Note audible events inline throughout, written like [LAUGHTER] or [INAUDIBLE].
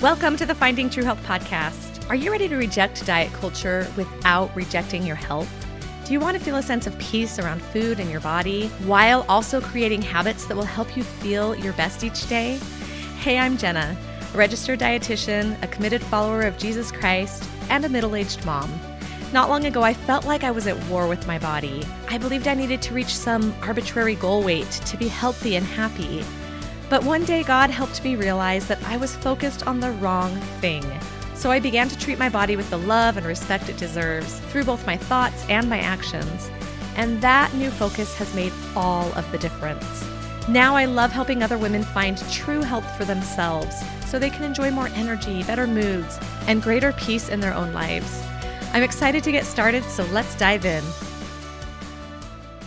Welcome to the Finding True Health podcast. Are you ready to reject diet culture without rejecting your health? Do you want to feel a sense of peace around food and your body while also creating habits that will help you feel your best each day? Hey, I'm Jenna, a registered dietitian, a committed follower of Jesus Christ, and a middle aged mom. Not long ago, I felt like I was at war with my body. I believed I needed to reach some arbitrary goal weight to be healthy and happy. But one day, God helped me realize that I was focused on the wrong thing. So I began to treat my body with the love and respect it deserves through both my thoughts and my actions. And that new focus has made all of the difference. Now I love helping other women find true health for themselves so they can enjoy more energy, better moods, and greater peace in their own lives. I'm excited to get started, so let's dive in.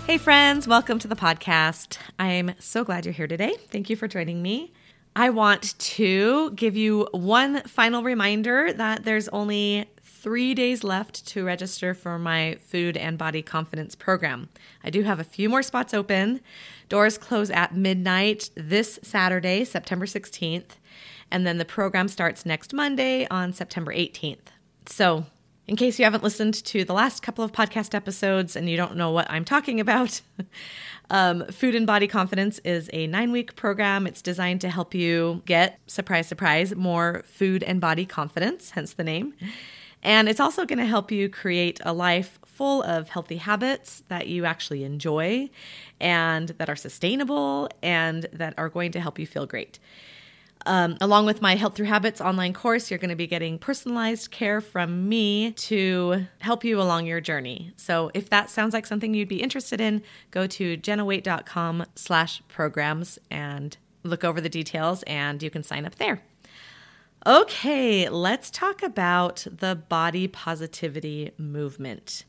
Hey, friends, welcome to the podcast. I'm so glad you're here today. Thank you for joining me. I want to give you one final reminder that there's only three days left to register for my food and body confidence program. I do have a few more spots open. Doors close at midnight this Saturday, September 16th, and then the program starts next Monday on September 18th. So in case you haven't listened to the last couple of podcast episodes and you don't know what I'm talking about, [LAUGHS] um, Food and Body Confidence is a nine week program. It's designed to help you get, surprise, surprise, more food and body confidence, hence the name. And it's also going to help you create a life full of healthy habits that you actually enjoy and that are sustainable and that are going to help you feel great. Um, along with my Health Through Habits online course, you're going to be getting personalized care from me to help you along your journey. So if that sounds like something you'd be interested in, go to jennawaite.com slash programs and look over the details and you can sign up there. Okay, let's talk about the body positivity movement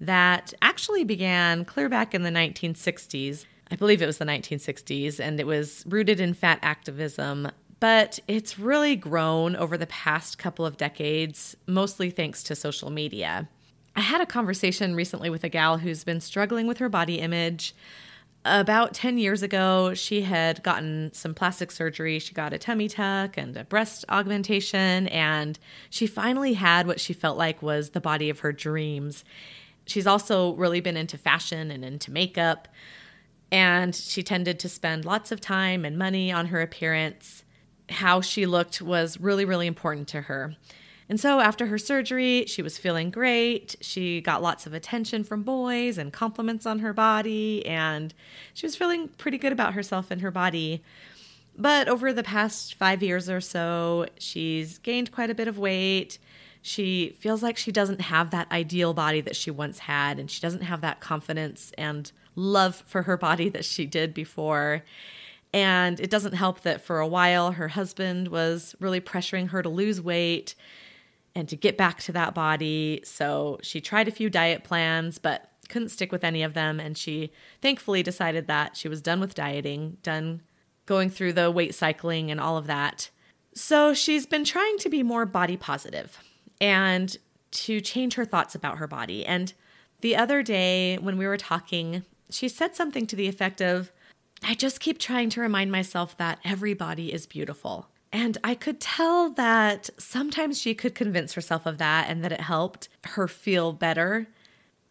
that actually began clear back in the 1960s. I believe it was the 1960s, and it was rooted in fat activism but it's really grown over the past couple of decades, mostly thanks to social media. I had a conversation recently with a gal who's been struggling with her body image. About 10 years ago, she had gotten some plastic surgery. She got a tummy tuck and a breast augmentation, and she finally had what she felt like was the body of her dreams. She's also really been into fashion and into makeup, and she tended to spend lots of time and money on her appearance how she looked was really, really important to her. And so after her surgery, she was feeling great. She got lots of attention from boys and compliments on her body, and she was feeling pretty good about herself and her body. But over the past five years or so, she's gained quite a bit of weight. She feels like she doesn't have that ideal body that she once had, and she doesn't have that confidence and love for her body that she did before. And it doesn't help that for a while her husband was really pressuring her to lose weight and to get back to that body. So she tried a few diet plans, but couldn't stick with any of them. And she thankfully decided that she was done with dieting, done going through the weight cycling and all of that. So she's been trying to be more body positive and to change her thoughts about her body. And the other day when we were talking, she said something to the effect of, I just keep trying to remind myself that everybody is beautiful. And I could tell that sometimes she could convince herself of that and that it helped her feel better.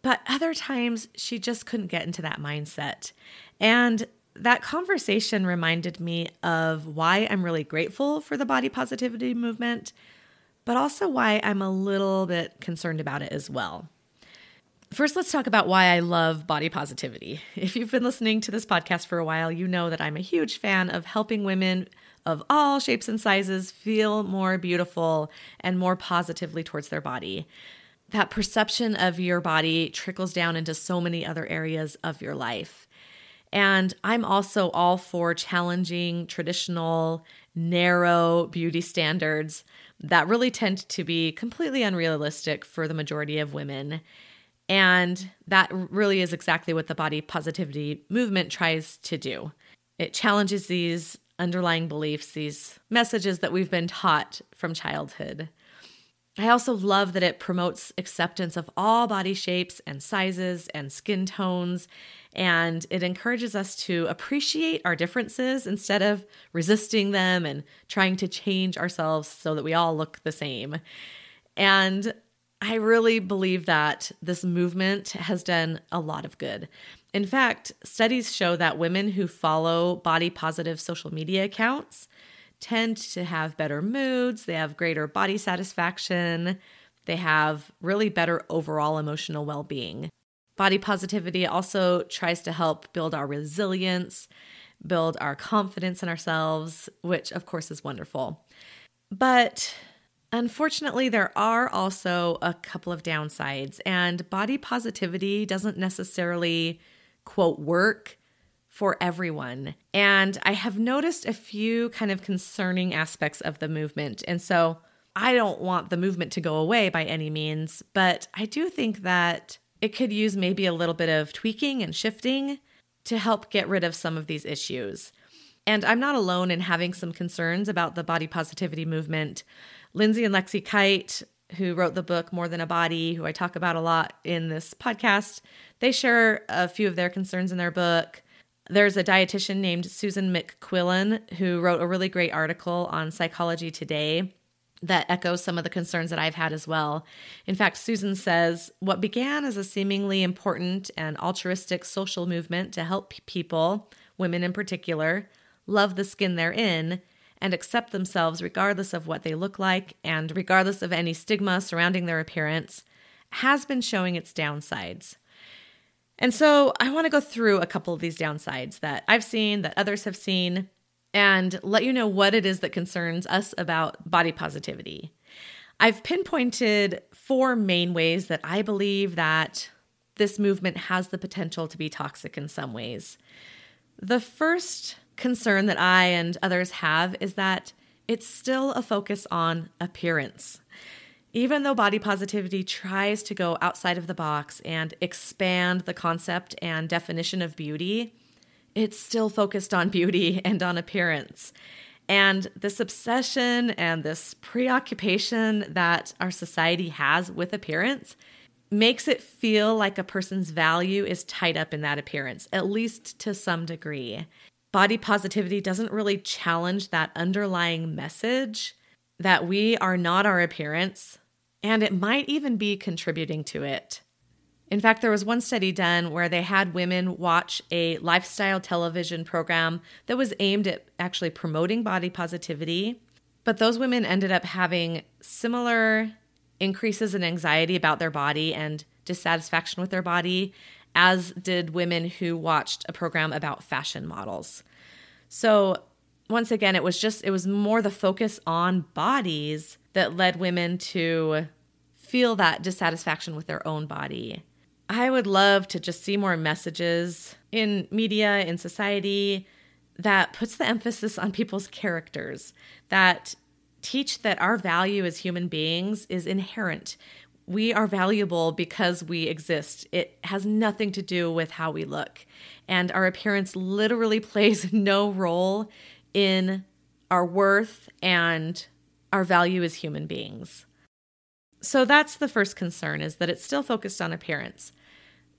But other times she just couldn't get into that mindset. And that conversation reminded me of why I'm really grateful for the body positivity movement, but also why I'm a little bit concerned about it as well. First, let's talk about why I love body positivity. If you've been listening to this podcast for a while, you know that I'm a huge fan of helping women of all shapes and sizes feel more beautiful and more positively towards their body. That perception of your body trickles down into so many other areas of your life. And I'm also all for challenging traditional, narrow beauty standards that really tend to be completely unrealistic for the majority of women. And that really is exactly what the body positivity movement tries to do. It challenges these underlying beliefs, these messages that we've been taught from childhood. I also love that it promotes acceptance of all body shapes and sizes and skin tones And it encourages us to appreciate our differences instead of resisting them and trying to change ourselves so that we all look the same. And I really believe that this movement has done a lot of good. In fact, studies show that women who follow body positive social media accounts tend to have better moods, they have greater body satisfaction, they have really better overall emotional well being. Body positivity also tries to help build our resilience, build our confidence in ourselves, which of course is wonderful. But unfortunately, there are also a couple of downsides, and body positivity doesn't necessarily, quote, work for everyone. And I have noticed a few kind of concerning aspects of the movement. And so I don't want the movement to go away by any means, but I do think that it could use maybe a little bit of tweaking and shifting to help get rid of some of these issues. And I'm not alone in having some concerns about the body positivity movement. Lindsay and Lexie Kite, who wrote the book More Than a Body, who I talk about a lot in this podcast, they share a few of their concerns in their book. There's a dietitian named Susan McQuillan who wrote a really great article on Psychology Today that echoes some of the concerns that I've had as well. In fact, Susan says what began as a seemingly important and altruistic social movement to help people, women in particular, love the skin they're in and accept themselves regardless of what they look like and regardless of any stigma surrounding their appearance, has been showing its downsides. And so I want to go through a couple of these downsides that I've seen, that others have seen, and let you know what it is that concerns us about body positivity. I've pinpointed four main ways that I believe that this movement has the potential to be toxic in some ways. The first concern that I and others have is that it's still a focus on appearance. Even though body positivity tries to go outside of the box and expand the concept and definition of beauty, it's still focused on [LAUGHS] beauty and on appearance. And this obsession and this preoccupation that our society has with appearance makes it feel like a person's value is tied up in that appearance, at least to some degree. Body positivity doesn't really challenge that underlying message that we are not our appearance, and it might even be contributing to it. In fact, there was one study done where they had women watch a lifestyle television program that was aimed at actually promoting body positivity. But those women ended up having similar increases in anxiety about their body and dissatisfaction with their body as did women who watched a program about fashion models. So, once again, it was just, it was more the focus on bodies that led women to feel that dissatisfaction with their own body. I would love to just see more messages in media, in society, that puts the emphasis on people's characters, that teach that our value as human beings is inherent. We are valuable because we exist. It has nothing to do with how we look. And our appearance literally [LAUGHS] plays no role in our worth and our value as human beings. So that's the first concern is that it's still focused on appearance.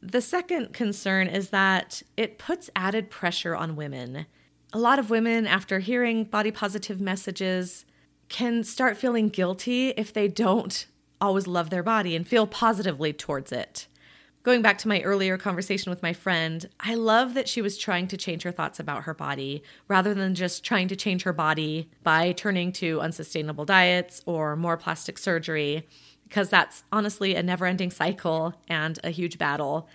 The second concern is that it puts added pressure on women. A lot of women, after hearing body positive messages, can start feeling guilty if they don't always love their body and feel positively towards it. Going back to my earlier conversation with my friend, I love that she was trying to change her thoughts about her body rather than just trying to change her body by turning to unsustainable diets or more plastic surgery because that's honestly a never ending cycle and a huge battle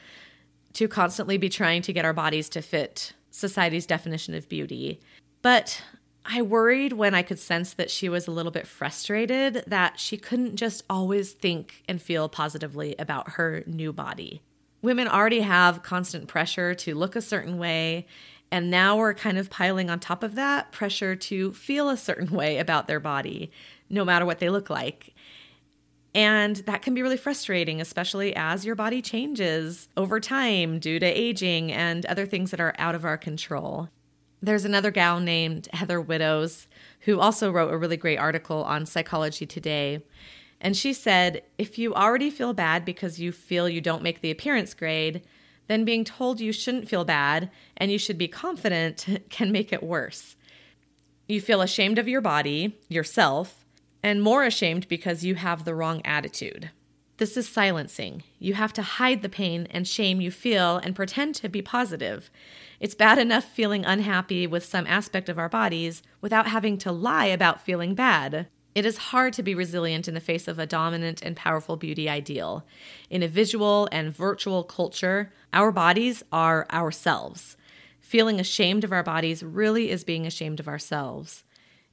to constantly be trying to get our bodies to fit society's definition of beauty. But I worried when I could sense that she was a little bit frustrated that she couldn't just always think and feel positively about her new body. Women already have constant pressure to look a certain way, and now we're kind of piling on top of that pressure to feel a certain way about their body, no matter what they look like. And that can be really frustrating, especially as your body changes over time due to aging and other things that are out of our control. There's another gal named Heather Widdows who also wrote a really great article on Psychology Today. And she said if you already feel bad because you feel you don't make the appearance grade, then being told you shouldn't feel bad and you should be confident [LAUGHS] can make it worse. You feel ashamed of your body, yourself, and more ashamed because you have the wrong attitude. This is silencing. You have to hide the pain and shame you feel and pretend to be positive. It's bad enough feeling unhappy with some aspect of our bodies without having to lie about feeling bad. It is hard to be resilient in the face of a dominant and powerful beauty ideal. In a visual and virtual culture, our bodies are ourselves. Feeling ashamed of our bodies really is being ashamed of ourselves.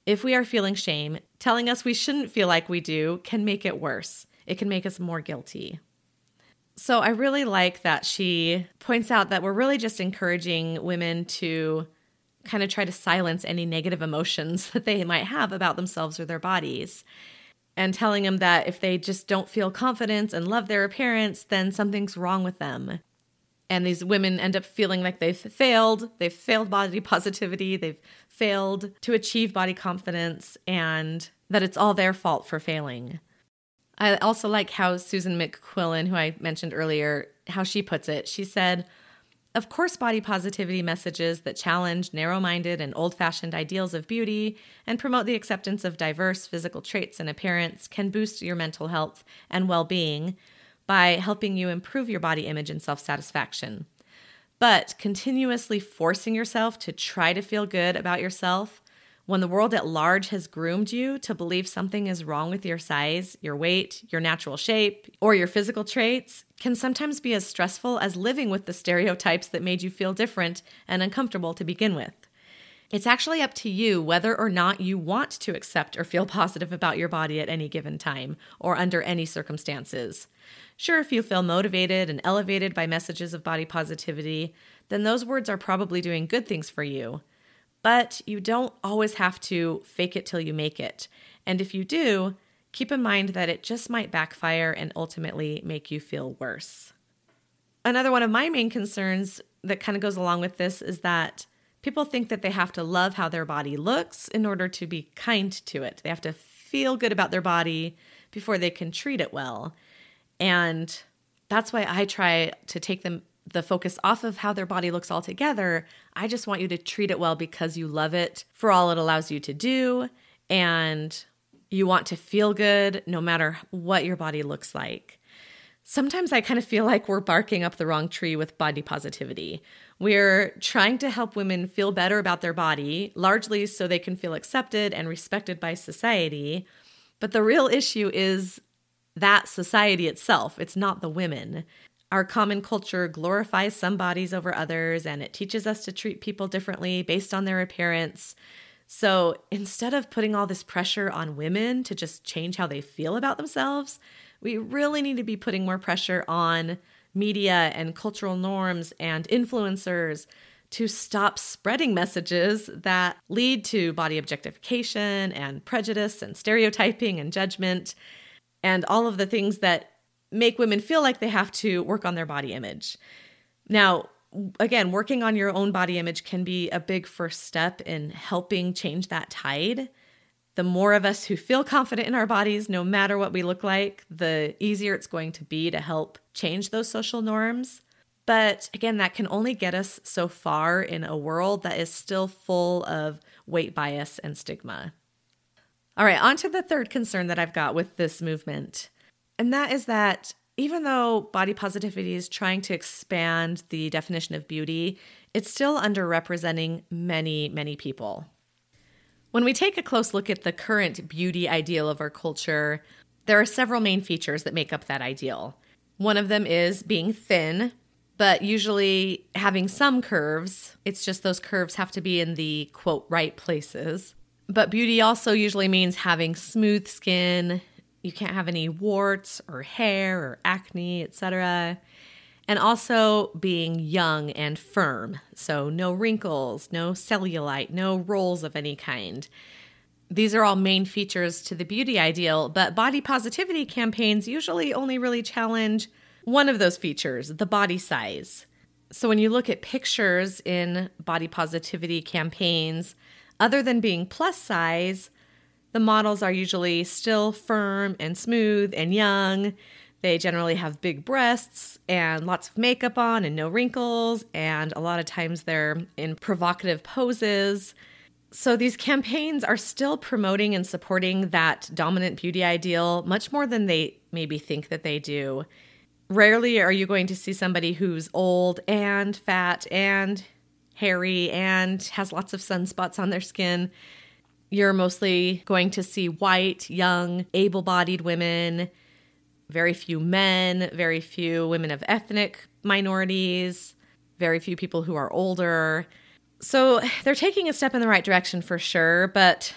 If we are feeling shame, telling us we shouldn't feel like we do can make it worse. It can make us more guilty. So I really like that she points out that we're really just encouraging women to kind of try to silence any negative emotions [LAUGHS] that they might have about themselves or their bodies. And telling them that if they just don't feel confidence and love their appearance, then something's wrong with them. And these women end up feeling like they've failed. They've failed body [LAUGHS] positivity. They've failed to achieve body confidence, and that it's all their fault for failing. I also like how Susan McQuillan, who I mentioned earlier, how she puts it. She said, of course, body positivity messages that challenge narrow minded and old fashioned ideals of beauty and promote the acceptance of diverse physical traits and appearance can boost your mental health and well being by helping you improve your body image and self satisfaction. But continuously forcing yourself to try to feel good about yourself when the world at large has groomed you to believe something is wrong with your size, your weight, your natural shape, or your physical traits, can sometimes be as stressful as living with the stereotypes that made you feel different and uncomfortable to begin with. It's actually up to you whether or not you want to accept or feel positive about your body at any given time or under any circumstances. Sure, if you feel motivated and elevated by messages of body positivity, then those words are probably doing good things for you. But you don't always have to fake it till you make it. And if you do, keep in mind that it just might backfire and ultimately make you feel worse. Another one of my main concerns that kind of goes along with this is that people think that they have to love how their body looks in order to be kind to it. They have to feel good about their body before they can treat it well. And that's why I try to take them the focus off of how their body looks altogether. I just want you to treat it well because you love it for all it allows you to do and you want to feel good no matter what your body looks like. Sometimes I kind of feel like we're barking up the wrong tree with body positivity. We're trying to help women feel better about their body, largely so they can feel accepted and respected by society. But the real issue is that society itself, it's not the women. Our common culture glorifies some bodies over others, and it teaches us to treat people differently based on their appearance. So instead of putting all this pressure on women to just change how they feel about themselves, we really need to be putting more pressure on media and cultural norms and influencers to stop spreading messages that lead to body objectification and prejudice and stereotyping and judgment and all of the things that make women feel like they have to work on their body image. Now, again, working on your own body image can be a big first step in helping change that tide. The more of us who feel confident in our bodies, no matter what we look like, the easier it's going to be to help change those social norms. But again, that can only get us so far in a world that is still full of weight bias and stigma. All right, on to the third concern that I've got with this movement. And that is that even though body positivity is trying to expand the definition of beauty, it's still underrepresenting many, many people. When we take a close look at the current beauty ideal of our culture, there are several main features that make up that ideal. One of them is being thin, but usually having some curves. It's just those curves have to be in the quote right places. But beauty also usually means having smooth skin you can't have any warts or hair or acne, etc. And also being young and firm. So, no wrinkles, no cellulite, no rolls of any kind. These are all main features to the beauty ideal, but body positivity campaigns usually only really challenge one of those features, the body size. So, when you look at pictures in body positivity campaigns, other than being plus size, the models are usually still firm and smooth and young. They generally have big breasts and lots of makeup on and no wrinkles, and a lot of times they're in provocative poses. So these campaigns are still promoting and supporting that dominant beauty ideal much more than they maybe think that they do. Rarely are you going to see somebody who's old and fat and hairy and has lots of sunspots on their skin. You're mostly going to see white, young, able bodied women, very few men, very few women of ethnic minorities, very few people who are older. So they're taking a step in the right direction for sure, but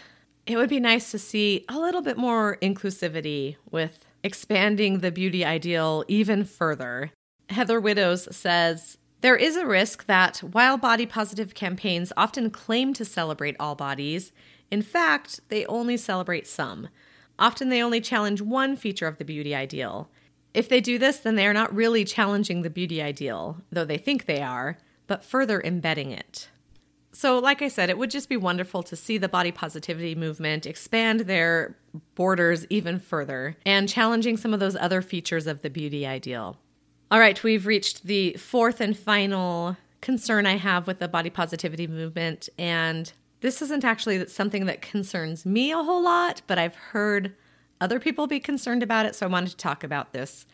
it would be nice to see a little bit more inclusivity with expanding the beauty ideal even further. Heather Widdows says, there is a risk that while body positive campaigns often claim to celebrate all bodies, in fact, they only celebrate some. Often they only challenge one feature of the beauty ideal. If they do this, then they are not really challenging the beauty ideal, though they think they are, but further embedding it. So, like I said, it would just be wonderful to see the body positivity movement expand their borders even further and challenging some of those other features of the beauty ideal. All right, we've reached the fourth and final concern I have with the body positivity movement. And this isn't actually something that concerns me a whole lot, but I've heard other people be concerned about it. So I wanted to talk about this.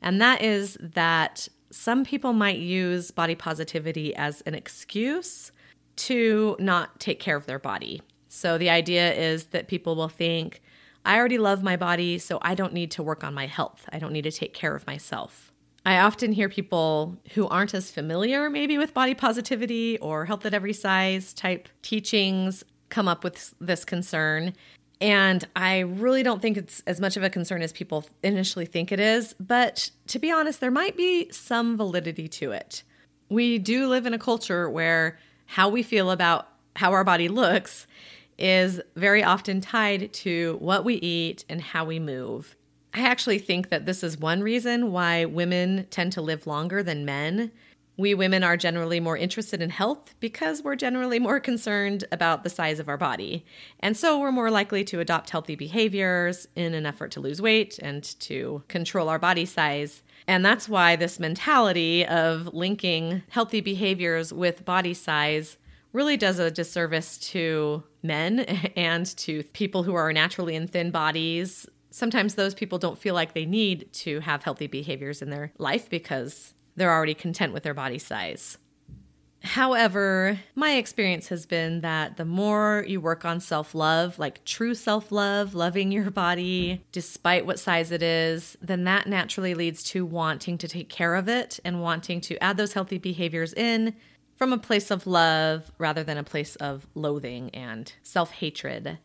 And that is that some people might use body positivity as an excuse to not take care of their body. So the idea is that people will think, I already love my body, so I don't need to work on my health. I don't need to take care of myself. I often hear people who aren't as familiar, maybe with body positivity or health at every size type teachings, come up with this concern. And I really don't think it's as much of a concern as people initially think it is. But to be honest, there might be some validity to it. We do live in a culture where how we feel about how our body looks is very often tied to what we eat and how we move. I actually think that this is one reason why women tend to live longer than men. We women are generally more interested in health because we're generally more [LAUGHS] concerned about the size of our body. And so we're more likely to adopt healthy behaviors in an effort to lose weight and to control our body size. And that's why this mentality of linking healthy behaviors with body size really does a disservice to men [LAUGHS] and to people who are naturally in thin bodies sometimes those people don't feel like they need to have healthy behaviors in their life because they're already content with their body size. However, my experience has been that the more you work on self love, like true self love, loving your body despite what size it is, then that naturally leads to wanting to take care of it and wanting to add those healthy behaviors in from a place of love rather than a place of loathing and self hatred.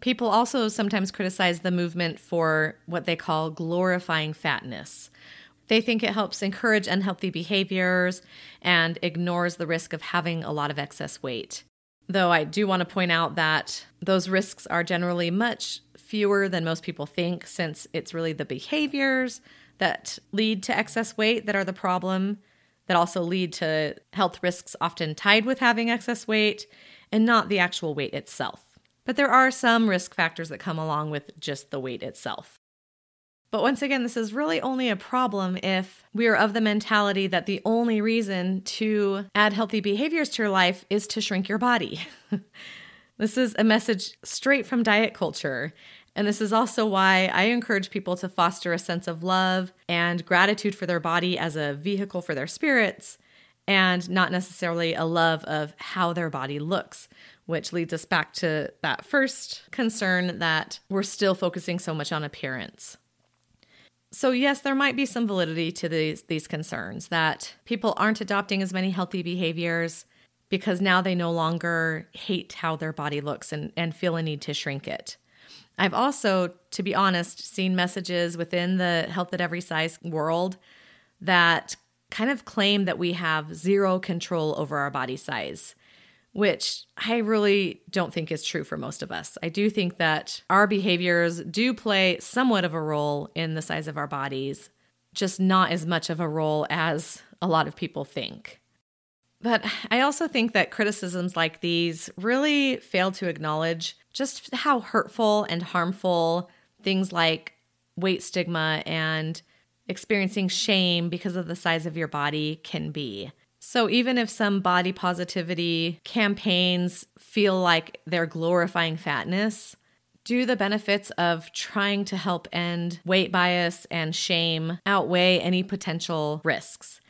People also sometimes criticize the movement for what they call glorifying fatness. They think it helps encourage unhealthy behaviors and ignores the risk of having a lot of excess weight. Though I do want to point out that those risks are generally much fewer than most people think, since it's really the behaviors that lead to excess weight that are the problem, that also lead to health risks often tied with having excess weight, and not the actual weight itself. But there are some risk factors that come along with just the weight itself. But once again, this is really only a problem if we are of the mentality that the only reason to add healthy behaviors to your life is to shrink your body. [LAUGHS] this is a message straight from diet culture. And this is also why I encourage people to foster a sense of love and gratitude for their body as a vehicle for their spirits and not necessarily a love of how their body looks, which leads us back to that first concern that we're still focusing so much on appearance. So, yes, there might be some validity to these, these concerns that people aren't adopting as many healthy behaviors because now they no longer hate how their body looks and, and feel a need to shrink it. I've also, to be honest, seen messages within the health at every size world that kind of claim that we have zero control over our body size which I really don't think is true for most of us. I do think that our behaviors do play somewhat of a role in the size of our bodies, just not as much of a role as a lot of people think. But I also think that criticisms like these really fail to acknowledge just how hurtful and harmful things like weight stigma and experiencing shame because of the size of your body can be. So, even if some body positivity campaigns feel like they're glorifying fatness, do the benefits of trying to help end weight bias and shame outweigh any potential risks?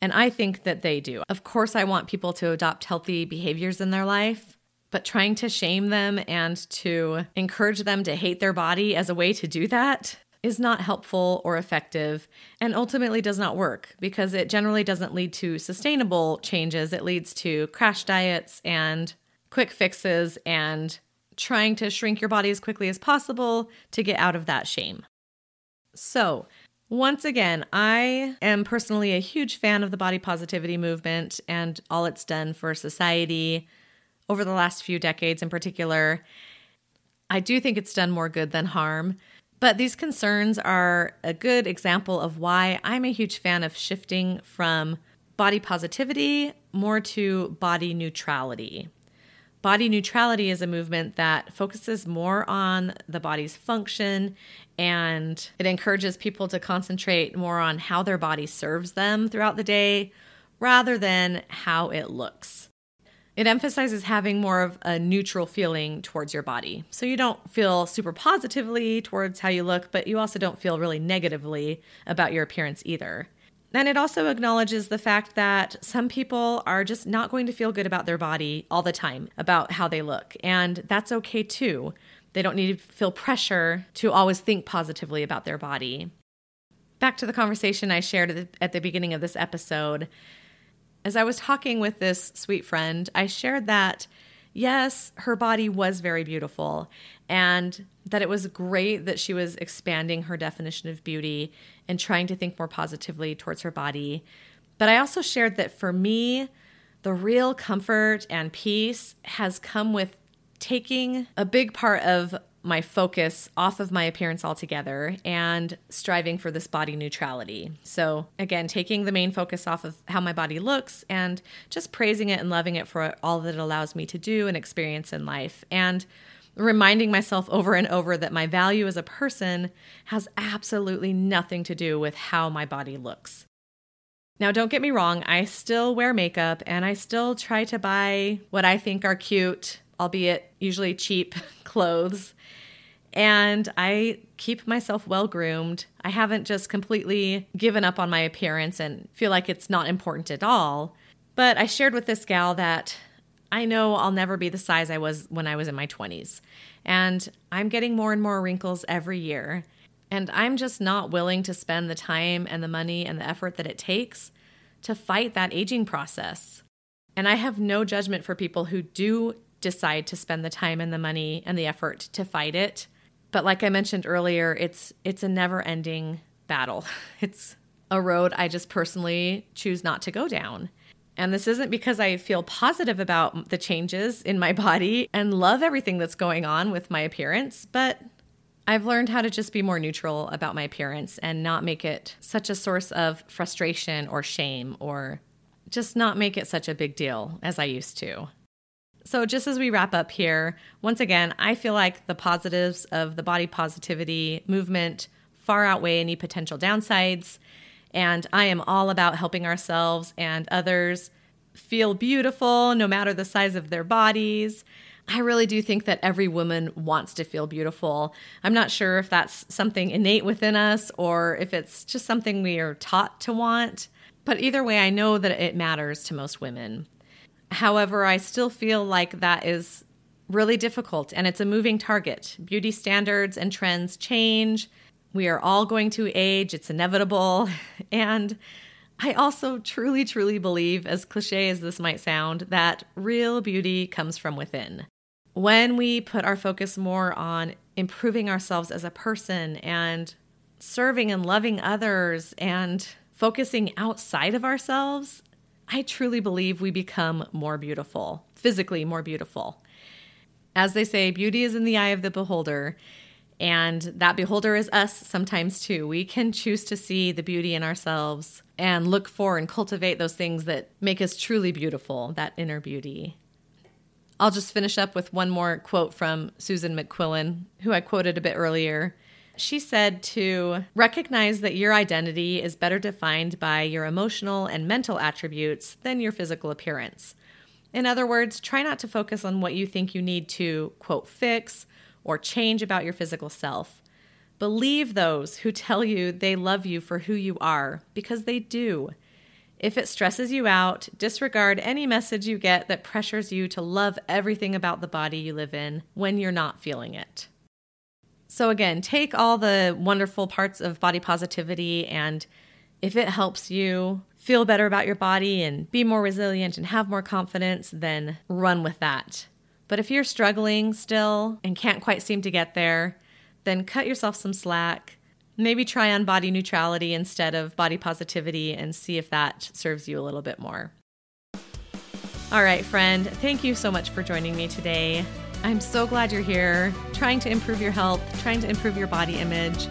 And I think that they do. Of course, I want people to adopt healthy behaviors in their life, but trying to shame them and to encourage them to hate their body as a way to do that is not helpful or effective and ultimately does not work because it generally doesn't lead to sustainable changes. It leads to crash diets and quick fixes and trying to shrink your body as quickly as possible to get out of that shame. So, once again, I am personally a huge fan of the body positivity movement and all it's done for society over the last few decades in particular. I do think it's done more good than harm. But these concerns are a good example of why I'm a huge fan of shifting from body positivity more to body neutrality. Body neutrality is a movement that focuses more on the body's function and it encourages people to concentrate more on how their body serves them throughout the day rather than how it looks. It emphasizes having more of a neutral feeling towards your body. So you don't feel super positively towards how you look, but you also don't feel really negatively about your appearance either. And it also acknowledges the fact that some people are just not going to feel good about their body all the time, about how they look. And that's okay too. They don't need to feel pressure to always think positively about their body. Back to the conversation I shared at the, at the beginning of this episode as I was talking with this sweet friend, I shared that yes, her body was very beautiful and that it was great that she was expanding her definition of beauty and trying to think more positively towards her body. But I also shared that for me, the real comfort and peace has come with taking a big part of my focus off of my appearance altogether and striving for this body neutrality. So, again, taking the main focus off of how my body looks and just praising it and loving it for all that it allows me to do and experience in life. And reminding myself over and over that my value as a person has absolutely nothing to do with how my body looks. Now, don't get me wrong, I still wear makeup and I still try to buy what I think are cute, albeit usually cheap [LAUGHS] clothes and I keep myself well groomed. I haven't just completely given up on my appearance and feel like it's not important at all. But I shared with this gal that I know I'll never be the size I was when I was in my 20s. And I'm getting more and more wrinkles every year. And I'm just not willing to spend the time and the money and the effort that it takes to fight that aging process. And I have no judgment for people who do decide to spend the time and the money and the effort to fight it but like I mentioned earlier, it's it's a never-ending battle. [LAUGHS] It's a road I just personally choose not to go down. And this isn't because I feel positive about the changes in my [LAUGHS] body and love everything that's going on with my appearance, but I've learned how to just be more neutral about my appearance and not make it such a source of frustration or shame or just not make it such a big deal as I used to. So, just as we wrap up here, once again, I feel like the positives of the body positivity movement far outweigh any potential downsides. And I am all about helping ourselves and others feel beautiful no matter the size of their bodies. I really do think that every woman wants to feel beautiful. I'm not sure if that's something innate within us or if it's just something we are taught to want. But either way, I know that it matters to most women. However, I still feel like that is really difficult and it's a moving target. Beauty standards and trends change. We are all going to age, it's inevitable. [LAUGHS] And I also truly, truly believe, as cliche as this might sound, that real beauty comes from within. When we put our focus more on improving ourselves as a person and serving and loving others and focusing outside of ourselves, I truly believe we become more beautiful, physically more beautiful. As they say, beauty is in the eye of the beholder, and that beholder is us sometimes too. We can choose to see the beauty in ourselves and look for and cultivate those things that make us truly beautiful, that inner beauty. I'll just finish up with one more quote from Susan McQuillan, who I quoted a bit earlier. She said to recognize that your identity is better defined by your emotional and mental attributes than your physical appearance. In other words, try not to focus on what you think you need to, quote, fix or change about your physical self. Believe those who tell you they love you for who you are, because they do. If it stresses you out, disregard any message you get that pressures you to love everything about the body you live in when you're not feeling it. So, again, take all the wonderful parts of body positivity, and if it helps you feel better about your body and be more resilient and have more confidence, then run with that. But if you're struggling still and can't quite seem to get there, then cut yourself some slack maybe try on body neutrality instead of body positivity and see if that serves you a little bit more. All right, friend, thank you so much for joining me today. I'm so glad you're here, trying to improve your health, trying to improve your body image.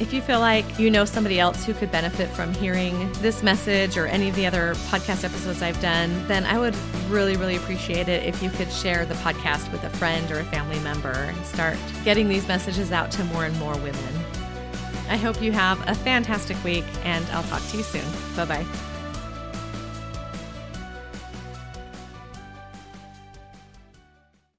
If you feel like you know somebody else who could benefit from hearing this message or any of the other podcast episodes I've done, then I would really, really appreciate it if you could share the podcast with a friend or a family member and start getting these messages out to more and more women. I hope you have a fantastic week, and I'll talk to you soon. Bye bye.